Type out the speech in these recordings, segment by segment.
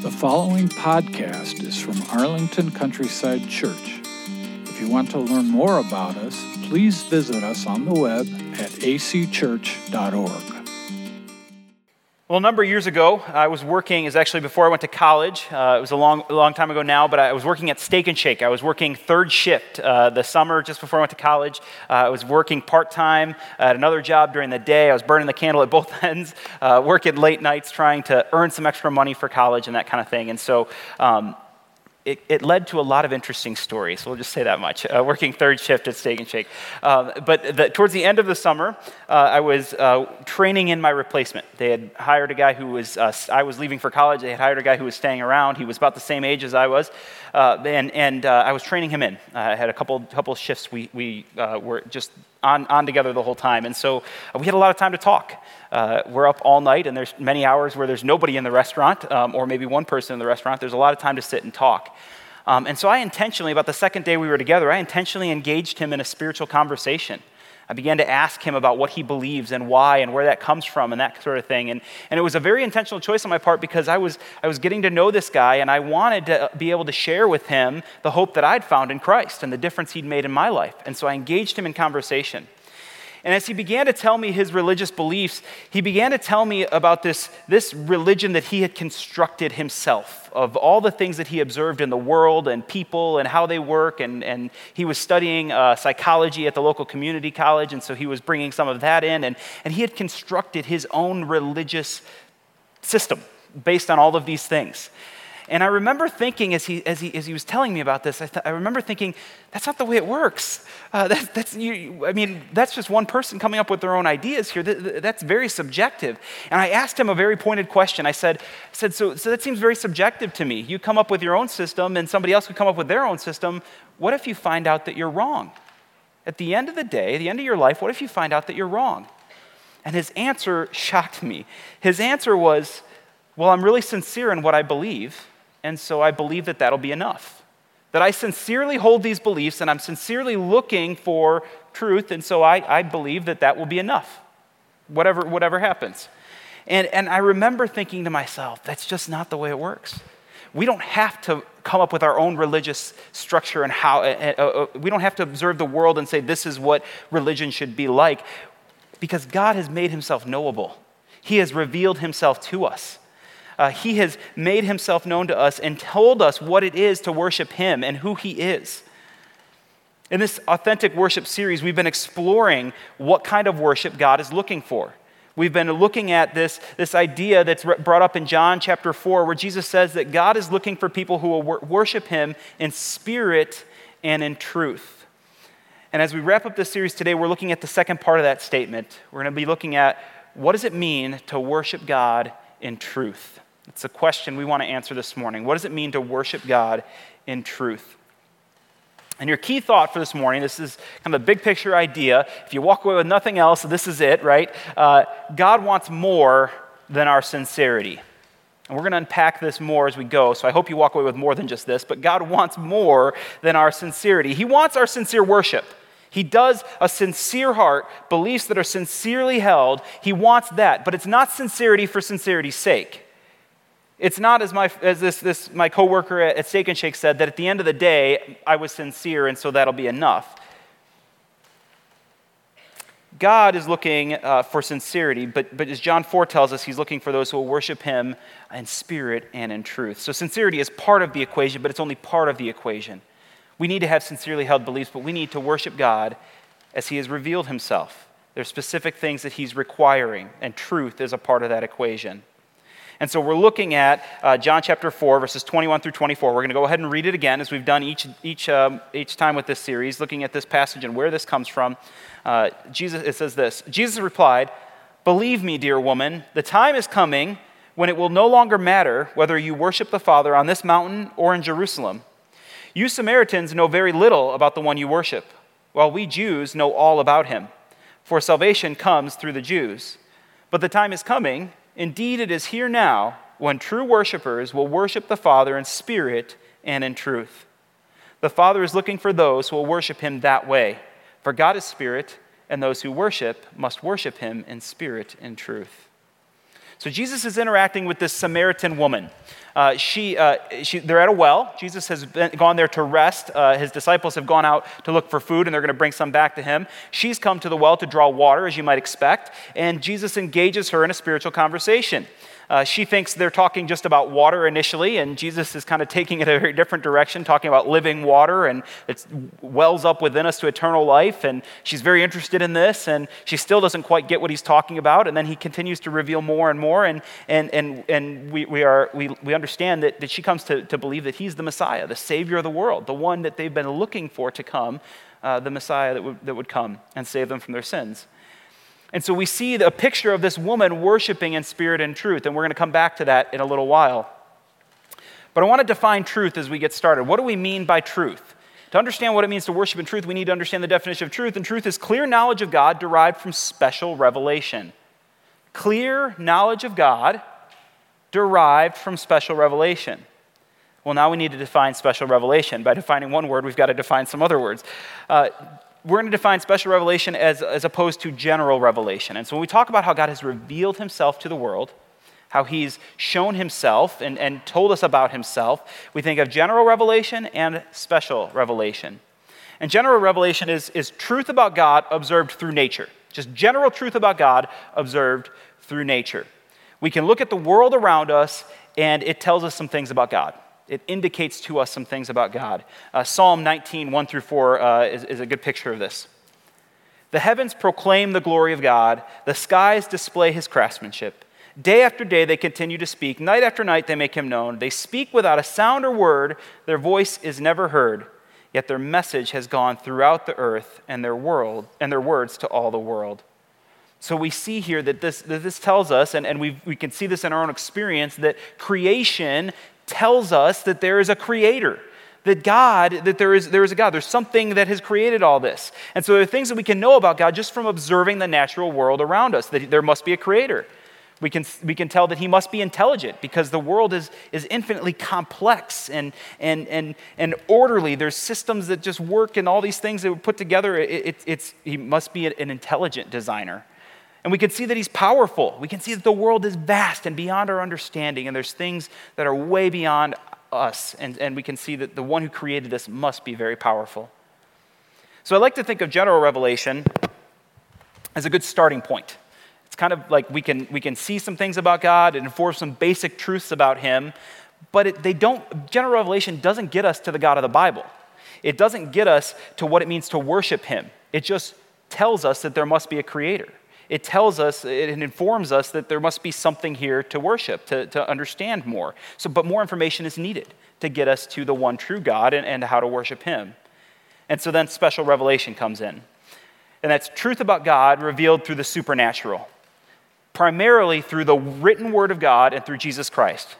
The following podcast is from Arlington Countryside Church. If you want to learn more about us, please visit us on the web at acchurch.org. Well, a number of years ago, I was working, is actually before I went to college. Uh, it was a long, a long time ago now, but I was working at Steak and Shake. I was working third shift uh, the summer just before I went to college. Uh, I was working part time at another job during the day. I was burning the candle at both ends, uh, working late nights trying to earn some extra money for college and that kind of thing. And so, um, it, it, led to a lot of interesting stories. We'll just say that much. Uh, working third shift at Steak and Shake. Um, but the, towards the end of the summer, uh, I was uh, training in my replacement. They had hired a guy who was, uh, I was leaving for college. They had hired a guy who was staying around. He was about the same age as I was. Uh, and and uh, I was training him in. I had a couple, couple shifts. We, we were just on, on together the whole time. And so we had a lot of time to talk. Uh, we're up all night, and there's many hours where there's nobody in the restaurant, um, or maybe one person in the restaurant. There's a lot of time to sit and talk. Um, and so I intentionally, about the second day we were together, I intentionally engaged him in a spiritual conversation. I began to ask him about what he believes and why and where that comes from and that sort of thing. And, and it was a very intentional choice on my part because I was, I was getting to know this guy and I wanted to be able to share with him the hope that I'd found in Christ and the difference he'd made in my life. And so I engaged him in conversation. And as he began to tell me his religious beliefs, he began to tell me about this, this religion that he had constructed himself, of all the things that he observed in the world and people and how they work. And, and he was studying uh, psychology at the local community college, and so he was bringing some of that in. And, and he had constructed his own religious system based on all of these things. And I remember thinking, as he, as he, as he was telling me about this, I, th- I remember thinking, that's not the way it works. Uh, that, that's, you, I mean, that's just one person coming up with their own ideas here. That, that's very subjective. And I asked him a very pointed question. I said, I said so, so that seems very subjective to me. You come up with your own system, and somebody else could come up with their own system. What if you find out that you're wrong? At the end of the day, the end of your life, what if you find out that you're wrong? And his answer shocked me. His answer was, Well, I'm really sincere in what I believe and so I believe that that'll be enough. That I sincerely hold these beliefs and I'm sincerely looking for truth, and so I, I believe that that will be enough, whatever, whatever happens. And, and I remember thinking to myself, that's just not the way it works. We don't have to come up with our own religious structure and how, uh, uh, we don't have to observe the world and say this is what religion should be like because God has made himself knowable. He has revealed himself to us uh, he has made himself known to us and told us what it is to worship him and who he is. In this authentic worship series, we've been exploring what kind of worship God is looking for. We've been looking at this, this idea that's brought up in John chapter 4, where Jesus says that God is looking for people who will wor- worship him in spirit and in truth. And as we wrap up this series today, we're looking at the second part of that statement. We're going to be looking at what does it mean to worship God in truth? It's a question we want to answer this morning. What does it mean to worship God in truth? And your key thought for this morning, this is kind of a big picture idea. If you walk away with nothing else, this is it, right? Uh, God wants more than our sincerity. And we're going to unpack this more as we go, so I hope you walk away with more than just this. But God wants more than our sincerity. He wants our sincere worship. He does a sincere heart, beliefs that are sincerely held. He wants that, but it's not sincerity for sincerity's sake. It's not as, my, as this, this, my coworker at Steak and Shake said, that at the end of the day, I was sincere, and so that'll be enough. God is looking uh, for sincerity, but, but as John 4 tells us, he's looking for those who will worship him in spirit and in truth. So sincerity is part of the equation, but it's only part of the equation. We need to have sincerely held beliefs, but we need to worship God as he has revealed himself. There's specific things that he's requiring, and truth is a part of that equation. And so we're looking at uh, John chapter 4, verses 21 through 24. We're going to go ahead and read it again as we've done each, each, um, each time with this series, looking at this passage and where this comes from. Uh, Jesus, it says this Jesus replied, Believe me, dear woman, the time is coming when it will no longer matter whether you worship the Father on this mountain or in Jerusalem. You Samaritans know very little about the one you worship, while we Jews know all about him. For salvation comes through the Jews. But the time is coming Indeed, it is here now when true worshipers will worship the Father in spirit and in truth. The Father is looking for those who will worship him that way. For God is spirit, and those who worship must worship him in spirit and truth. So Jesus is interacting with this Samaritan woman. Uh, she, uh, she, they're at a well. Jesus has been, gone there to rest. Uh, his disciples have gone out to look for food, and they're going to bring some back to him. She's come to the well to draw water, as you might expect, and Jesus engages her in a spiritual conversation. Uh, she thinks they're talking just about water initially, and Jesus is kind of taking it a very different direction, talking about living water, and it wells up within us to eternal life. And she's very interested in this, and she still doesn't quite get what he's talking about. And then he continues to reveal more and more, and, and, and, and we, we, are, we, we understand that, that she comes to, to believe that he's the Messiah, the Savior of the world, the one that they've been looking for to come, uh, the Messiah that would, that would come and save them from their sins. And so we see a picture of this woman worshiping in spirit and truth, and we're going to come back to that in a little while. But I want to define truth as we get started. What do we mean by truth? To understand what it means to worship in truth, we need to understand the definition of truth, and truth is clear knowledge of God derived from special revelation. Clear knowledge of God derived from special revelation. Well, now we need to define special revelation. By defining one word, we've got to define some other words. Uh, we're going to define special revelation as, as opposed to general revelation. And so when we talk about how God has revealed himself to the world, how he's shown himself and, and told us about himself, we think of general revelation and special revelation. And general revelation is, is truth about God observed through nature, just general truth about God observed through nature. We can look at the world around us and it tells us some things about God it indicates to us some things about God. Uh, Psalm 19, 1 through 4, uh, is, is a good picture of this. The heavens proclaim the glory of God, the skies display his craftsmanship. Day after day they continue to speak, night after night they make him known. They speak without a sound or word, their voice is never heard, yet their message has gone throughout the earth and their world and their words to all the world. So we see here that this, that this tells us, and, and we we can see this in our own experience, that creation tells us that there is a creator that God, that there is, there is a God. There's something that has created all this. And so there are things that we can know about God just from observing the natural world around us, that there must be a creator. We can, we can tell that he must be intelligent because the world is, is infinitely complex and, and, and, and orderly. There's systems that just work and all these things that were put together. It, it, it's, he must be an intelligent designer. And we can see that he's powerful. We can see that the world is vast and beyond our understanding, and there's things that are way beyond us. And, and we can see that the one who created this must be very powerful. So I like to think of general revelation as a good starting point. It's kind of like we can, we can see some things about God and inform some basic truths about him, but it, they don't, general revelation doesn't get us to the God of the Bible. It doesn't get us to what it means to worship him. It just tells us that there must be a creator it tells us, it informs us that there must be something here to worship, to, to understand more. So, but more information is needed to get us to the one true God and, and how to worship Him. And so then special revelation comes in. And that's truth about God revealed through the supernatural, primarily through the written word of God and through Jesus Christ.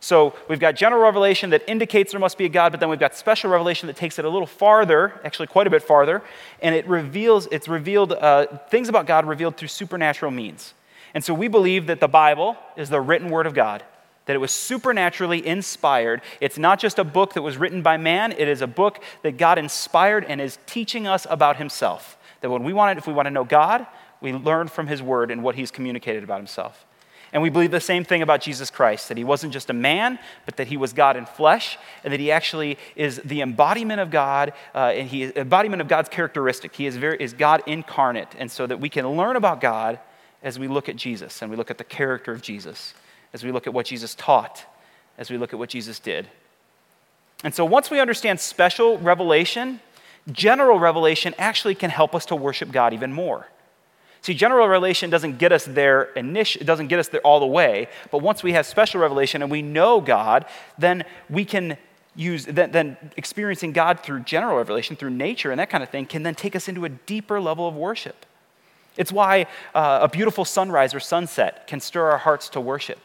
So we've got general revelation that indicates there must be a God, but then we've got special revelation that takes it a little farther, actually quite a bit farther, and it reveals, it's revealed uh, things about God revealed through supernatural means. And so we believe that the Bible is the written word of God, that it was supernaturally inspired. It's not just a book that was written by man, it is a book that God inspired and is teaching us about himself. That when we want, if we want to know God, we learn from his word and what he's communicated about himself. And we believe the same thing about Jesus Christ that he wasn't just a man, but that he was God in flesh, and that he actually is the embodiment of God, uh, and he is embodiment of God's characteristic. He is, very, is God incarnate, and so that we can learn about God as we look at Jesus and we look at the character of Jesus, as we look at what Jesus taught, as we look at what Jesus did. And so once we understand special revelation, general revelation actually can help us to worship God even more. See, general revelation doesn't get us there initially, it doesn't get us there all the way, but once we have special revelation and we know God, then we can use then, then experiencing God through general revelation, through nature and that kind of thing, can then take us into a deeper level of worship. It's why uh, a beautiful sunrise or sunset can stir our hearts to worship.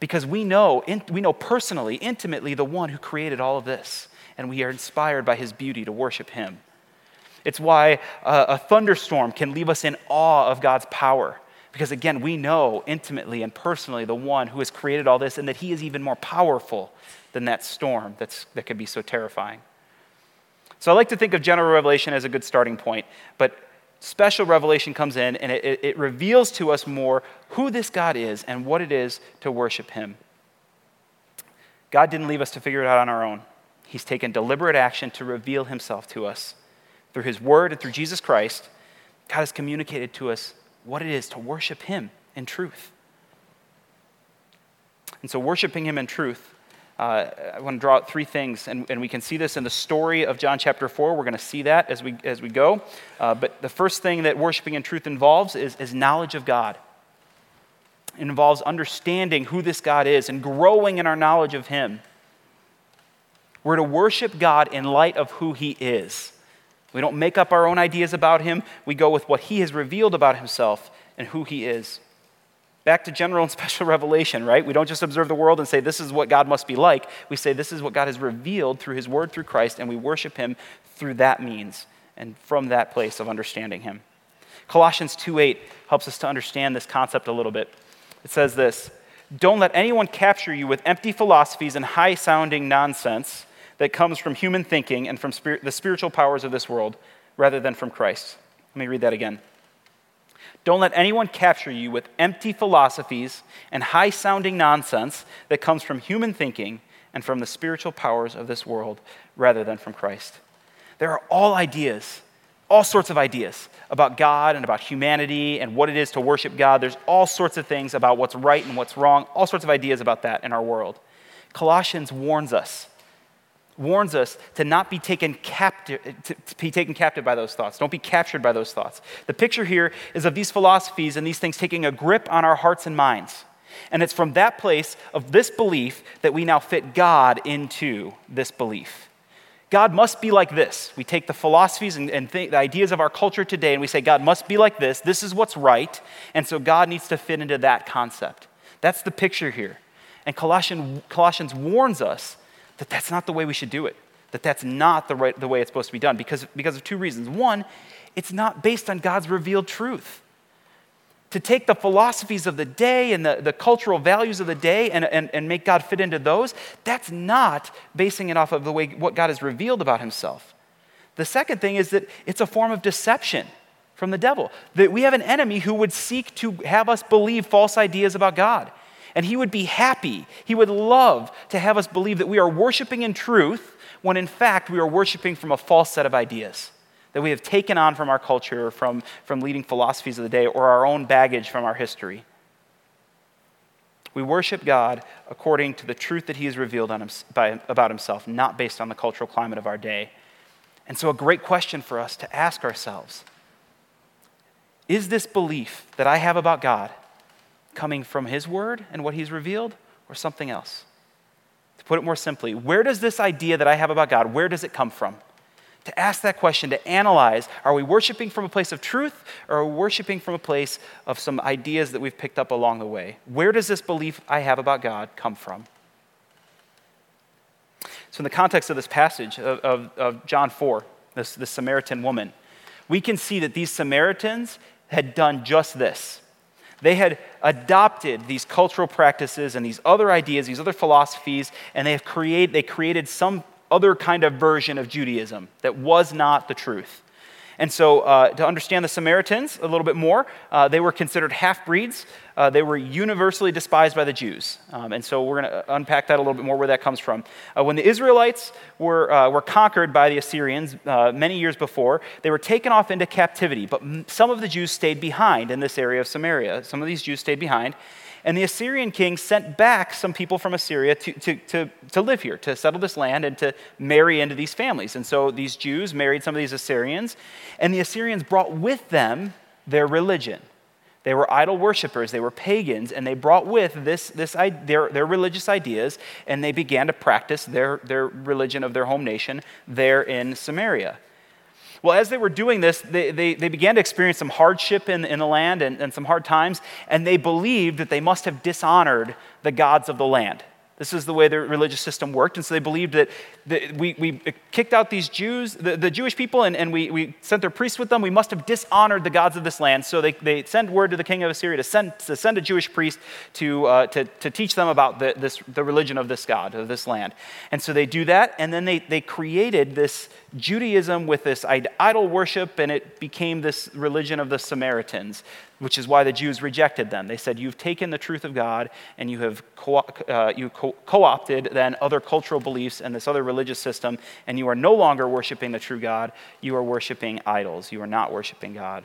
Because we know, in, we know personally, intimately, the one who created all of this, and we are inspired by his beauty to worship him. It's why a, a thunderstorm can leave us in awe of God's power. Because again, we know intimately and personally the one who has created all this and that he is even more powerful than that storm that's, that can be so terrifying. So I like to think of general revelation as a good starting point, but special revelation comes in and it, it, reveals to us more who this God is and what it is to worship Him. God didn't leave us to figure it out on our own. He's taken deliberate action to reveal Himself to us. Through His Word and through Jesus Christ, God has communicated to us what it is to worship Him in truth. And so, worshiping Him in truth, uh, I want to draw out three things, and, and, we can see this in the story of John chapter 4. We're going to see that as we, as we go. Uh, but the first thing that worshiping in truth involves is, is knowledge of God. It involves understanding who this God is and growing in our knowledge of Him. We're to worship God in light of who He is. We don't make up our own ideas about Him, we go with what He has revealed about Himself and who He is. Back to general and special revelation, right? We don't just observe the world and say, this is what God must be like. We say, this is what God has revealed through His Word, through Christ, and we worship Him through that means and from that place of understanding Him. Colossians 2:8 helps us to understand this concept a little bit. It says this Don't let anyone capture you with empty philosophies and high sounding nonsense that comes from human thinking and from spirit, the spiritual powers of this world rather than from Christ. Let me read that again. Don't let anyone capture you with empty philosophies and high sounding nonsense that comes from human thinking and from the spiritual powers of this world rather than from Christ. There are all ideas, all sorts of ideas about God and about humanity and what it is to worship God. There's all sorts of things about what's right and what's wrong, all sorts of ideas about that in our world. Colossians warns us warns us to not be taken captive to, be taken captive by those thoughts. Don't be captured by those thoughts. The picture here is of these philosophies and these things taking a grip on our hearts and minds. And it's from that place of this belief that we now fit god into this belief. God must be like this. We take the philosophies and, and the ideas of our culture today and we say god must be like this. This is what's right. And so god needs to fit into that concept. That's the picture here. And Colossians, Colossians warns us that that's not the way we should do it, that that's not the, right, the way it's supposed to be done because, because of two reasons. One, it's not based on God's revealed truth. To take the philosophies of the day and the, the cultural values of the day and, and, and make God fit into those, that's not basing it off of the way what God has revealed about himself. The second thing is that it's a form of deception from the devil. That we have an enemy who would seek to have us believe false ideas about God. And he would be happy, he would love to have us believe that we are worshiping in truth when in fact we are worshiping from a false set of ideas that we have taken on from our culture, from, from leading philosophies of the day, or our own baggage from our history. We worship God according to the truth that He has revealed him, by, about Himself, not based on the cultural climate of our day. And so, a great question for us to ask ourselves is this belief that I have about God coming from His Word and what He's revealed, or something else? To put it more simply, where does this idea that I have about God, where does it come from? To ask that question, to analyze, are we worshiping from a place of truth, or are we worshiping from a place of some ideas that we've picked up along the way? Where does this belief I have about God come from? So, in the context of this passage of, of, of John 4, this, this Samaritan woman, we can see that these Samaritans had done just this. They had adopted these cultural practices and these other ideas, these other philosophies, and they have created, they created some other kind of version of Judaism that was not the truth. And so, uh, to understand the Samaritans a little bit more, uh, they were considered half breeds. Uh, they were universally despised by the Jews. Um, and so, we're going to unpack that a little bit more where that comes from. Uh, when the Israelites were, uh, were conquered by the Assyrians uh, many years before, they were taken off into captivity. But some of the Jews stayed behind in this area of Samaria. Some of these Jews stayed behind. And the Assyrian king sent back some people from Assyria to, to, to, to live here, to settle this land, and to marry into these families. And so these Jews married some of these Assyrians, and the Assyrians brought with them their religion. They were idol worshippers, they were pagans, and they brought with this, this, their, their religious ideas, and they began to practice their, their religion of their home nation there in Samaria. Well, as they were doing this, they, they, they began to experience some hardship in, in the land and, and some hard times, and they believed that they must have dishonored the gods of the land. This is the way the religious system worked. And so they believed that, that we, we kicked out these Jews, the, the Jewish people, and, and we, we sent their priests with them. We must have dishonored the gods of this land. So they, they send word to the king of Assyria to send, to send a Jewish priest to, uh, to, to teach them about the, this, the religion of this God, of this land. And so they do that, and then they, they created this Judaism with this idol worship, and it became this religion of the Samaritans which is why the Jews rejected them. They said, You've taken the truth of God and you have co- uh, you co opted then other cultural beliefs and this other religious system, and you are no longer worshiping the true God. You are worshiping idols. You are not worshiping God.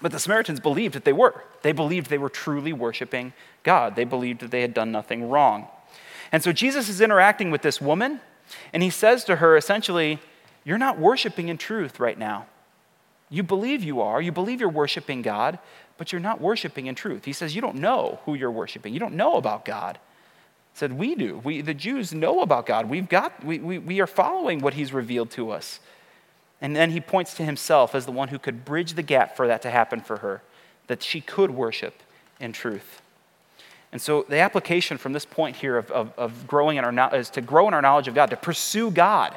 But the Samaritans believed that they were. They believed they were truly worshiping God. They believed that they had done nothing wrong. And so Jesus is interacting with this woman, and he says to her essentially, You're not worshiping in truth right now. You believe you are, you believe you're worshiping God, but you're not worshiping in truth. He says, You don't know who you're worshiping, you don't know about God. He said, We do. We, the Jews know about God. We've got, we, we, we are following what He's revealed to us. And then he points to himself as the one who could bridge the gap for that to happen for her, that she could worship in truth. And so the application from this point here of, of, of growing in our is to grow in our knowledge of God, to pursue God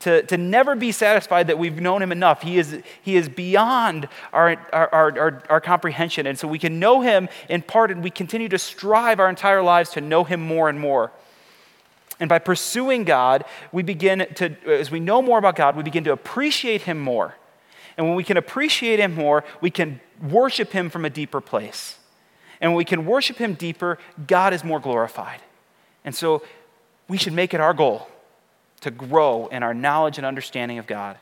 to, to never be satisfied that we've known him enough. He is, he is beyond our, our, our, our, comprehension. And so we can know him in part, and we continue to strive our entire lives to know him more and more. And by pursuing God, we begin to, as we know more about God, we begin to appreciate him more. And when we can appreciate him more, we can worship him from a deeper place. And when we can worship him deeper, God is more glorified. And so we should make it our goal to grow in our knowledge and understanding of God,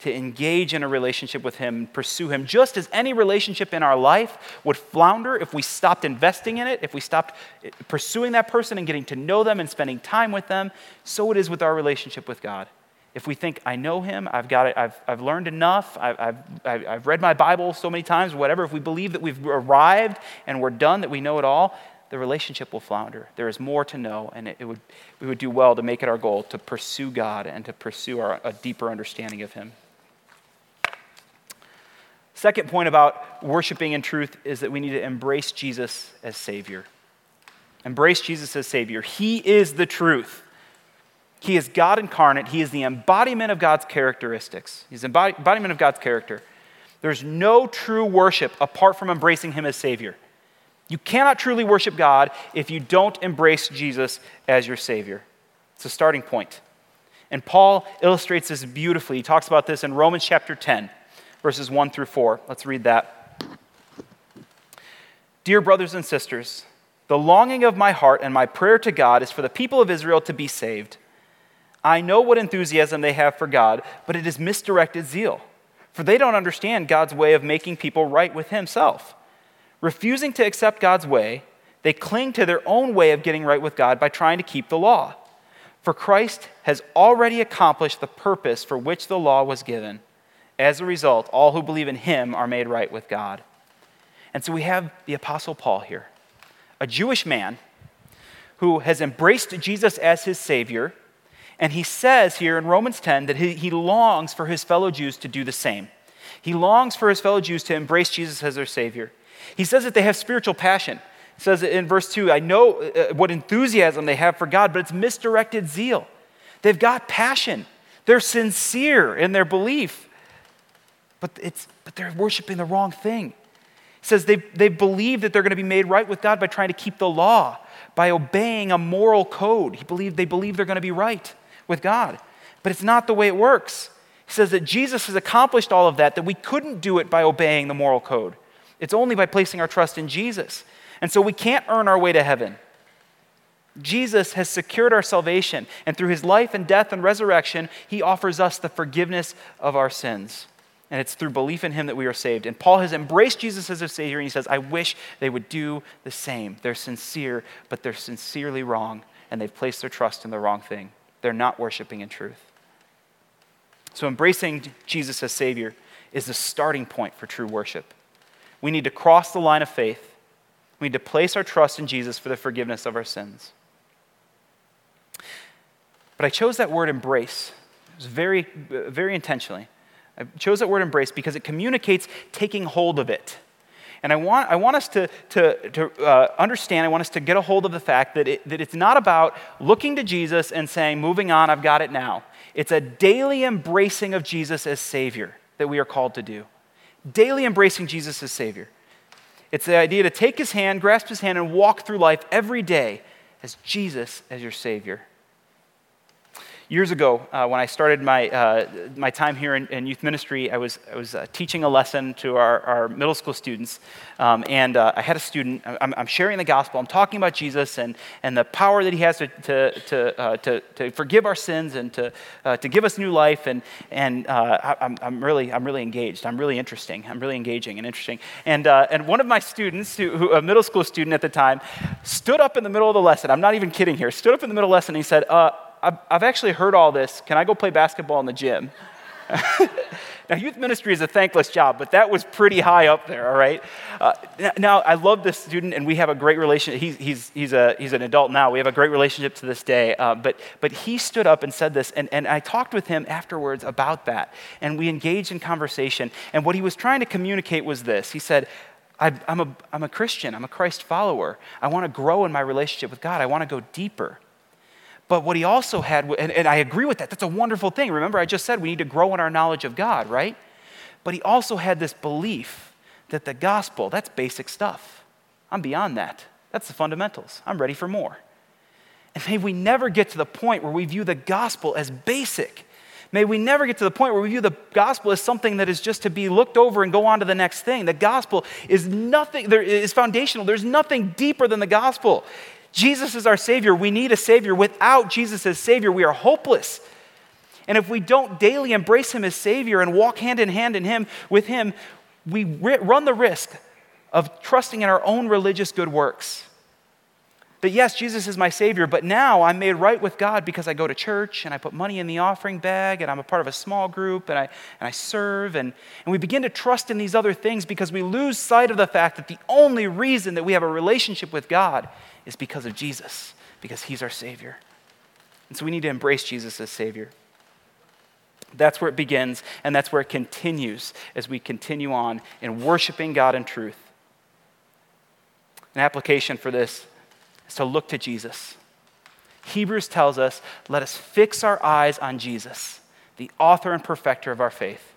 to engage in a relationship with Him, pursue Him, just as any relationship in our life would flounder if we stopped investing in it, if we stopped eh, pursuing that person and getting to know them and spending time with them, so it is with our relationship with God. If we think, I know Him, I've got it, I've, I've learned enough, I've, I've, I've read my Bible so many times, whatever, if we believe that we've arrived and we're done, that we know it all, the relationship will flounder. There is more to know, and it, would, we would do well to make it our goal to pursue God and to pursue our, a deeper understanding of Him. Second point about worshiping in truth is that we need to embrace Jesus as Savior. Embrace Jesus as Savior. He is the truth. He is God incarnate. He is the embodiment of God's characteristics. He's the embodiment of God's character. There's no true worship apart from embracing Him as Savior. You cannot truly worship God if you don't embrace Jesus as your Savior. It's a starting point. And Paul illustrates this beautifully. He talks about this in Romans chapter 10, verses 1 through 4. Let's read that. Dear brothers and sisters, the longing of my heart and my prayer to God is for the people of Israel to be saved. I know what enthusiasm they have for God, but it is misdirected zeal, for they don't understand God's way of making people right with Himself. Refusing to accept God's way, they cling to their own way of getting right with God by trying to keep the law. For Christ has already accomplished the purpose for which the law was given. As a result, all who believe in him are made right with God. And so we have the Apostle Paul here, a Jewish man who has embraced Jesus as his Savior. And he says here in Romans 10 that he, he longs for his fellow Jews to do the same. He longs for his fellow Jews to embrace Jesus as their Savior. He says that they have spiritual passion. He says in verse 2, I know uh, what enthusiasm they have for God, but it's misdirected zeal. They've got passion. They're sincere in their belief, but, it's, but they're worshiping the wrong thing. He says they, they believe that they're going to be made right with God by trying to keep the law, by obeying a moral code. He believe, they believe they're going to be right with God, but it's not the way it works. He says that Jesus has accomplished all of that, that we couldn't do it by obeying the moral code. It's only by placing our trust in Jesus. And so we can't earn our way to heaven. Jesus has secured our salvation, and through his life and death and resurrection, he offers us the forgiveness of our sins. And it's through belief in him that we are saved. And Paul has embraced Jesus as a Savior, and he says, I wish they would do the same. They're sincere, but they're sincerely wrong, and they've placed their trust in the wrong thing. They're not worshiping in truth. So, embracing Jesus as Savior is the starting point for true worship. We need to cross the line of faith. We need to place our trust in Jesus for the forgiveness of our sins. But I chose that word embrace. It was very, very intentionally. I chose that word embrace because it communicates taking hold of it. And I want, I want us to, to, to uh, understand, I want us to get a hold of the fact that, it, that it's not about looking to Jesus and saying, moving on, I've got it now. It's a daily embracing of Jesus as Savior that we are called to do. Daily embracing Jesus as Savior. It's the idea to take His hand, grasp His hand, and walk through life every day as Jesus as your Savior. Years ago, uh, when I started my, uh, my time here in, in, youth ministry, I was, I was uh, teaching a lesson to our, our middle school students. Um, and uh, I had a student, I'm, I'm, sharing the gospel, I'm talking about Jesus and, and the power that he has to, to, to, uh, to, to, forgive our sins and to, uh, to give us new life. And, and I, am I'm, really, I'm really engaged. I'm really interesting. I'm really engaging and interesting. And, and one of my students, who, who, a middle school student at the time, stood up in the middle of the lesson. I'm not even kidding here. Stood up in the middle of the lesson and he said, I've, I've actually heard all this. Can I go play basketball in the gym? now, youth ministry is a thankless job, but that was pretty high up there, all right? Uh, now, I love this student, and we have a great relationship. He's, he's, he's, a, he's an adult now. We have a great relationship to this day. Uh, but, but he stood up and said this, and, and I talked with him afterwards about that. And we engaged in conversation. And what he was trying to communicate was this He said, I'm a, I'm a Christian, I'm a Christ follower. I want to grow in my relationship with God, I want to go deeper. But what he also had, and, and, I agree with that, that's a wonderful thing. Remember, I just said we need to grow in our knowledge of God, right? But he also had this belief that the gospel, that's basic stuff. I'm beyond that. That's the fundamentals. I'm ready for more. And may we never get to the point where we view the gospel as basic. May we never get to the point where we view the gospel as something that is just to be looked over and go on to the next thing. The gospel is nothing, there is foundational. There's nothing deeper than the gospel. Jesus is our Savior. We need a Savior. Without Jesus as Savior, we are hopeless. And if we don't daily embrace Him as Savior and walk hand in hand in Him with Him, we run the risk of trusting in our own religious good works. That yes, Jesus is my Savior, but now I'm made right with God because I go to church and I put money in the offering bag and I'm a part of a small group and I, and I serve. And, and we begin to trust in these other things because we lose sight of the fact that the only reason that we have a relationship with God is because of Jesus, because he's our Savior. And so we need to embrace Jesus as Savior. That's where it begins, and that's where it continues as we continue on in worshiping God in truth. An application for this is to look to Jesus. Hebrews tells us, let us fix our eyes on Jesus, the author and perfecter of our faith.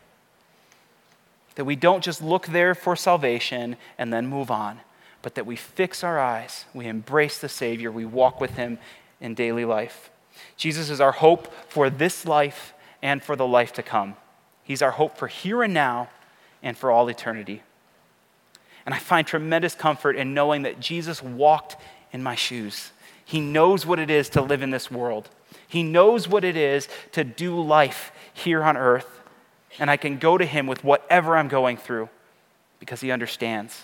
That we don't just look there for salvation and then move on, but that we fix our eyes, we embrace the Savior, we walk with Him in daily life. Jesus is our hope for this life and for the life to come. He's our hope for here and now and for all eternity. And I find tremendous comfort in knowing that Jesus walked in my shoes. He knows what it is to live in this world. He knows what it is to do life here on earth. And I can go to Him with whatever I'm going through because He understands.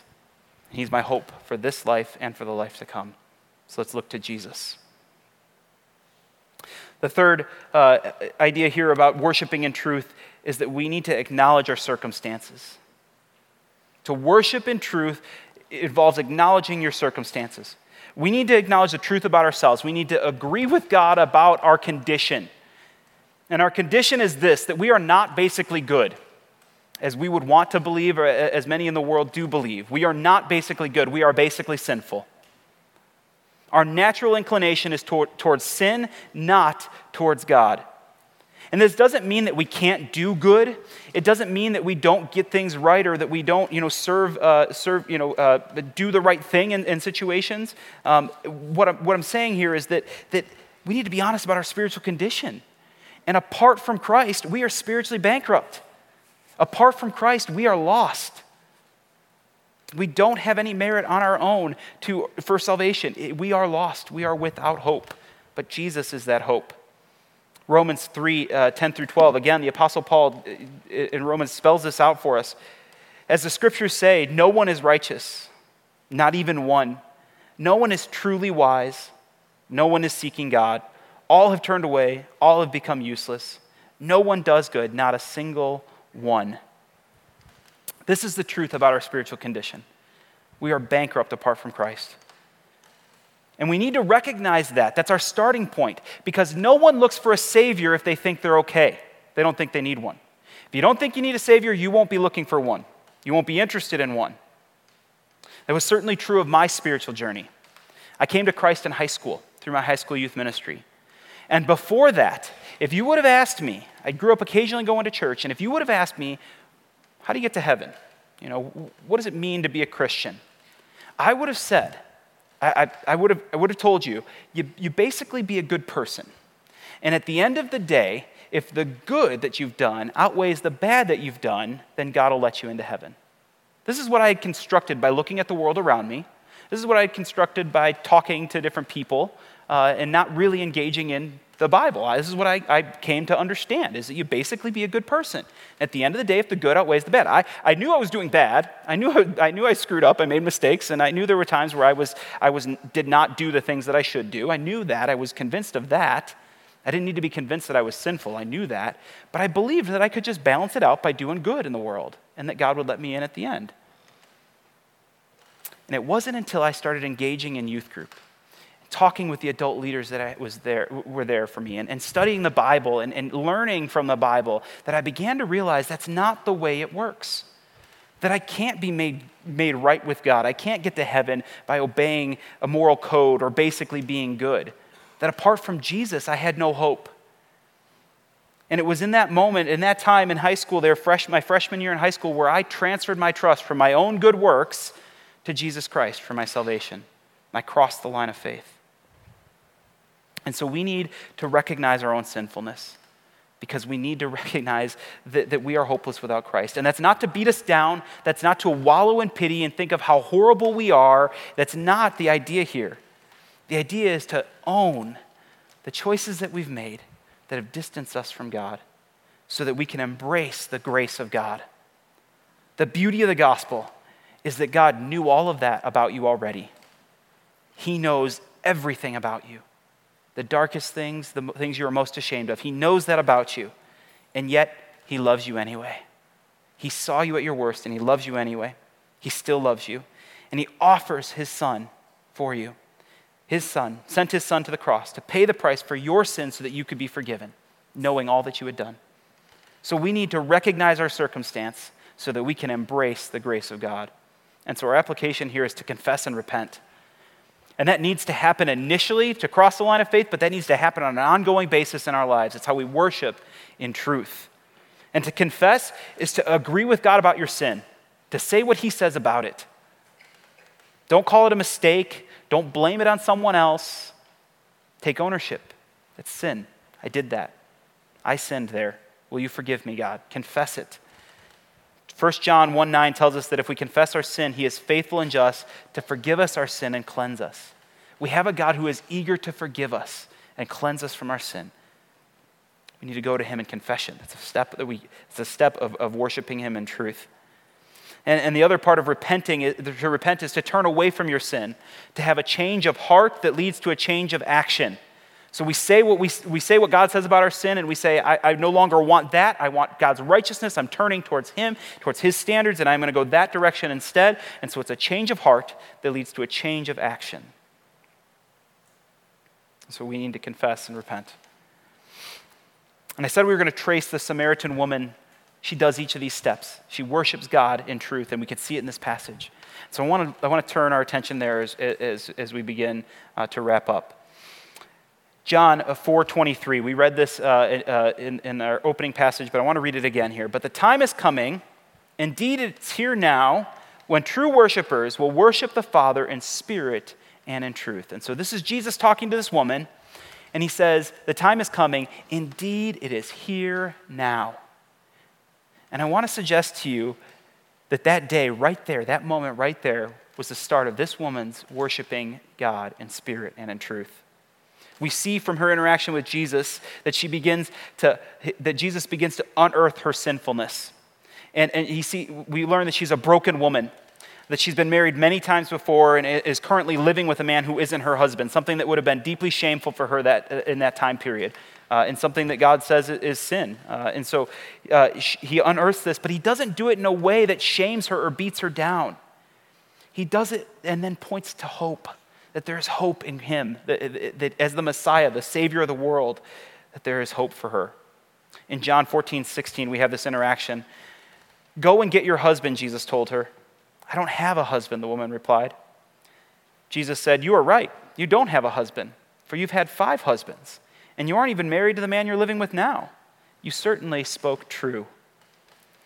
He's my hope for this life and for the life to come. So let's look to Jesus. The third uh, idea here about worshiping in truth is that we need to acknowledge our circumstances. To worship in truth involves acknowledging your circumstances. We need to acknowledge the truth about ourselves. We need to agree with God about our condition. And our condition is this that we are not basically good as we would want to believe, or as many in the world do believe. We are not basically good, we are basically sinful. Our natural inclination is toward, towards sin, not towards God. And this doesn't mean that we can't do good. It doesn't mean that we don't get things right or that we don't, you know, serve, uh, serve you know, uh, do the right thing in, in situations. Um, what, I'm, what I'm saying here is that, that we need to be honest about our spiritual condition. And apart from Christ, we are spiritually bankrupt. Apart from Christ, we are lost. We don't have any merit on our own to, for salvation. We are lost. We are without hope. But Jesus is that hope. Romans 3 uh, 10 through 12. Again, the Apostle Paul uh, in Romans spells this out for us. As the scriptures say, no one is righteous, not even one. No one is truly wise. No one is seeking God. All have turned away. All have become useless. No one does good, not a single one. This is the truth about our spiritual condition. We are bankrupt apart from Christ. And we need to recognize that. That's our starting point because no one looks for a Savior if they think they're okay. They don't think they need one. If you don't think you need a Savior, you won't be looking for one, you won't be interested in one. That was certainly true of my spiritual journey. I came to Christ in high school through my high school youth ministry. And before that, if you would have asked me, I grew up occasionally going to church, and if you would have asked me, how do you get to heaven? You know, what does it mean to be a Christian? I would have said, I, I, I, would, have, I would have told you, you, you basically be a good person. And at the end of the day, if the good that you've done outweighs the bad that you've done, then God will let you into heaven. This is what I had constructed by looking at the world around me. This is what I had constructed by talking to different people uh, and not really engaging in the Bible. This is what I, I, came to understand, is that you basically be a good person. At the end of the day, if the good outweighs the bad. I, I knew I was doing bad. I knew I, I knew I screwed up. I made mistakes, and I knew there were times where I, was, I was, did not do the things that I should do. I knew that. I was convinced of that. I didn't need to be convinced that I was sinful. I knew that. But I believed that I could just balance it out by doing good in the world, and that God would let me in at the end. And it wasn't until I started engaging in youth group talking with the adult leaders that I was there, were there for me and, and studying the Bible and, and learning from the Bible that I began to realize that's not the way it works. That I can't be made, made right with God. I can't get to heaven by obeying a moral code or basically being good. That apart from Jesus, I had no hope. And it was in that moment, in that time in high school, there, fresh, my freshman year in high school, where I transferred my trust from my own good works to Jesus Christ for my salvation. I crossed the line of faith. And so we need to recognize our own sinfulness because we need to recognize that, that we are hopeless without Christ. And that's not to beat us down, that's not to wallow in pity and think of how horrible we are. That's not the idea here. The idea is to own the choices that we've made that have distanced us from God so that we can embrace the grace of God. The beauty of the gospel is that God knew all of that about you already. He knows everything about you the darkest things, the things you are most ashamed of. He knows that about you, and yet He loves you anyway. He saw you at your worst, and He loves you anyway. He still loves you, and He offers His Son for you. His Son sent His Son to the cross to pay the price for your sins so that you could be forgiven, knowing all that you had done. So we need to recognize our circumstance so that we can embrace the grace of God. And so our application here is to confess and repent. And that needs to happen initially to cross the line of faith, but that needs to happen on an ongoing basis in our lives. It's how we worship in truth. And to confess is to agree with God about your sin, to say what He says about it. Don't call it a mistake, don't blame it on someone else. Take ownership. It's sin. I did that. I sinned there. Will you forgive me, God? Confess it. 1 John 1 9 tells us that if we confess our sin, he is faithful and just to forgive us our sin and cleanse us. We have a God who is eager to forgive us and cleanse us from our sin. We need to go to him in confession. It's a step that we, it's a step of, of worshiping him in truth. And, and the other part of repenting, to repent is to turn away from your sin, to have a change of heart that leads to a change of action. So we say what, we, we say what God says about our sin, and we say, I, I no longer want that. I want God's righteousness. I'm turning towards Him, towards His standards, and I'm going to go that direction instead. And so it's a change of heart that leads to a change of action. So we need to confess and repent. And I said we were going to trace the Samaritan woman. She does each of these steps. She worships God in truth, and we can see it in this passage. So I want to, I want to turn our attention there as, as, as we begin uh, to wrap up. John 4:23. We read this uh, uh, in, in our opening passage, but I want to read it again here. But the time is coming, indeed it's here now, when true worshipers will worship the Father in spirit and in truth. And so this is Jesus talking to this woman, and he says, The time is coming, indeed it is here now. And I want to suggest to you that that day, right there, that moment right there, was the start of this woman's worshiping God in spirit and in truth. We see from her interaction with Jesus that she begins to, that Jesus begins to unearth her sinfulness. And, and he see, we learn that she's a broken woman, that she's been married many times before and is currently living with a man who isn't her husband, something that would have been deeply shameful for her that, in that time period. Uh, and something that God says is sin. Uh, and so uh, he unearths this, but he doesn't do it in a way that shames her or beats her down. He does it and then points to hope that there is hope in him, that, that as the Messiah, the Savior of the world, that there is hope for her. In John 14, 16, we have this interaction. Go and get your husband, Jesus told her. I don't have a husband, the woman replied. Jesus said, You are right. You don't have a husband, for you've had five husbands, and you aren't even married to the man you're living with now. You certainly spoke true.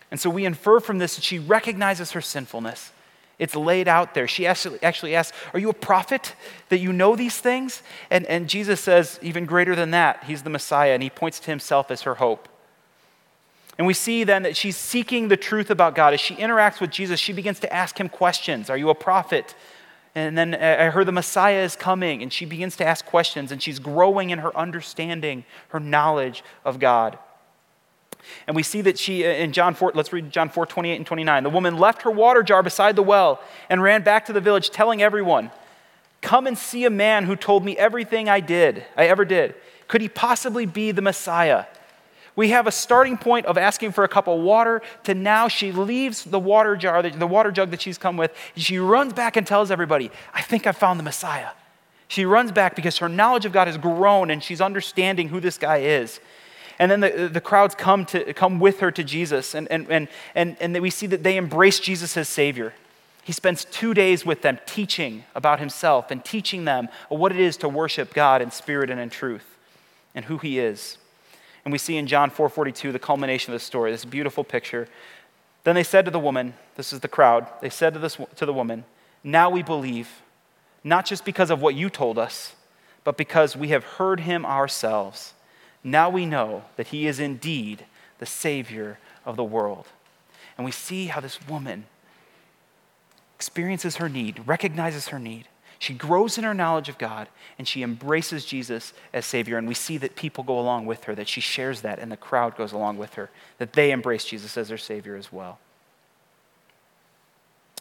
And so we infer from this that she recognizes her sinfulness. It's laid out there. She actually, asks, Are you a prophet that you know these things? And, and Jesus says, even greater than that, he's the Messiah, and he points to himself as her hope. And we see then that she's seeking the truth about God. As she interacts with Jesus, she begins to ask him questions Are you a prophet? And then I heard the Messiah is coming, and she begins to ask questions, and she's growing in her understanding, her knowledge of God. And we see that she, uh, in John 4, let's read John 4, 28 and 29. The woman left her water jar beside the well and ran back to the village, telling everyone, Come and see a man who told me everything I did, I ever did. Could he possibly be the Messiah? We have a starting point of asking for a cup of water to now she leaves the water jar, the water jug that she's come with, and she runs back and tells everybody, I think I found the Messiah. She runs back because her knowledge of God has grown and she's understanding who this guy is. And then the, the crowds come, to, come with her to Jesus, and, and, and, and, and we see that they embrace Jesus as Savior. He spends two days with them teaching about himself and teaching them what it is to worship God in spirit and in truth and who he is. And we see in John 4:42 the culmination of the story, this beautiful picture. Then they said to the woman, this is the crowd, they said to, this, to the woman, Now we believe, not just because of what you told us, but because we have heard him ourselves. Now we know that he is indeed the Savior of the world. And we see how this woman experiences her need, recognizes her need. She grows in her knowledge of God and she embraces Jesus as Savior. And we see that people go along with her, that she shares that, and the crowd goes along with her, that they embrace Jesus as their Savior as well.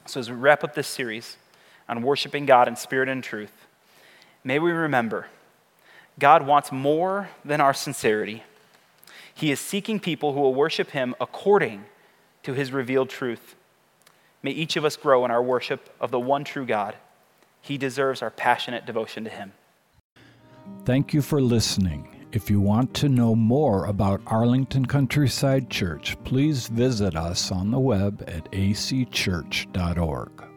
So, as we wrap up this series on worshiping God in spirit and truth, may we remember God wants more than our sincerity. He is seeking people who will worship Him according to His revealed truth. May each of us grow in our worship of the one true God. He deserves our passionate devotion to Him. Thank you for listening. If you want to know more about Arlington Countryside Church, please visit us on the web at acchurch.org.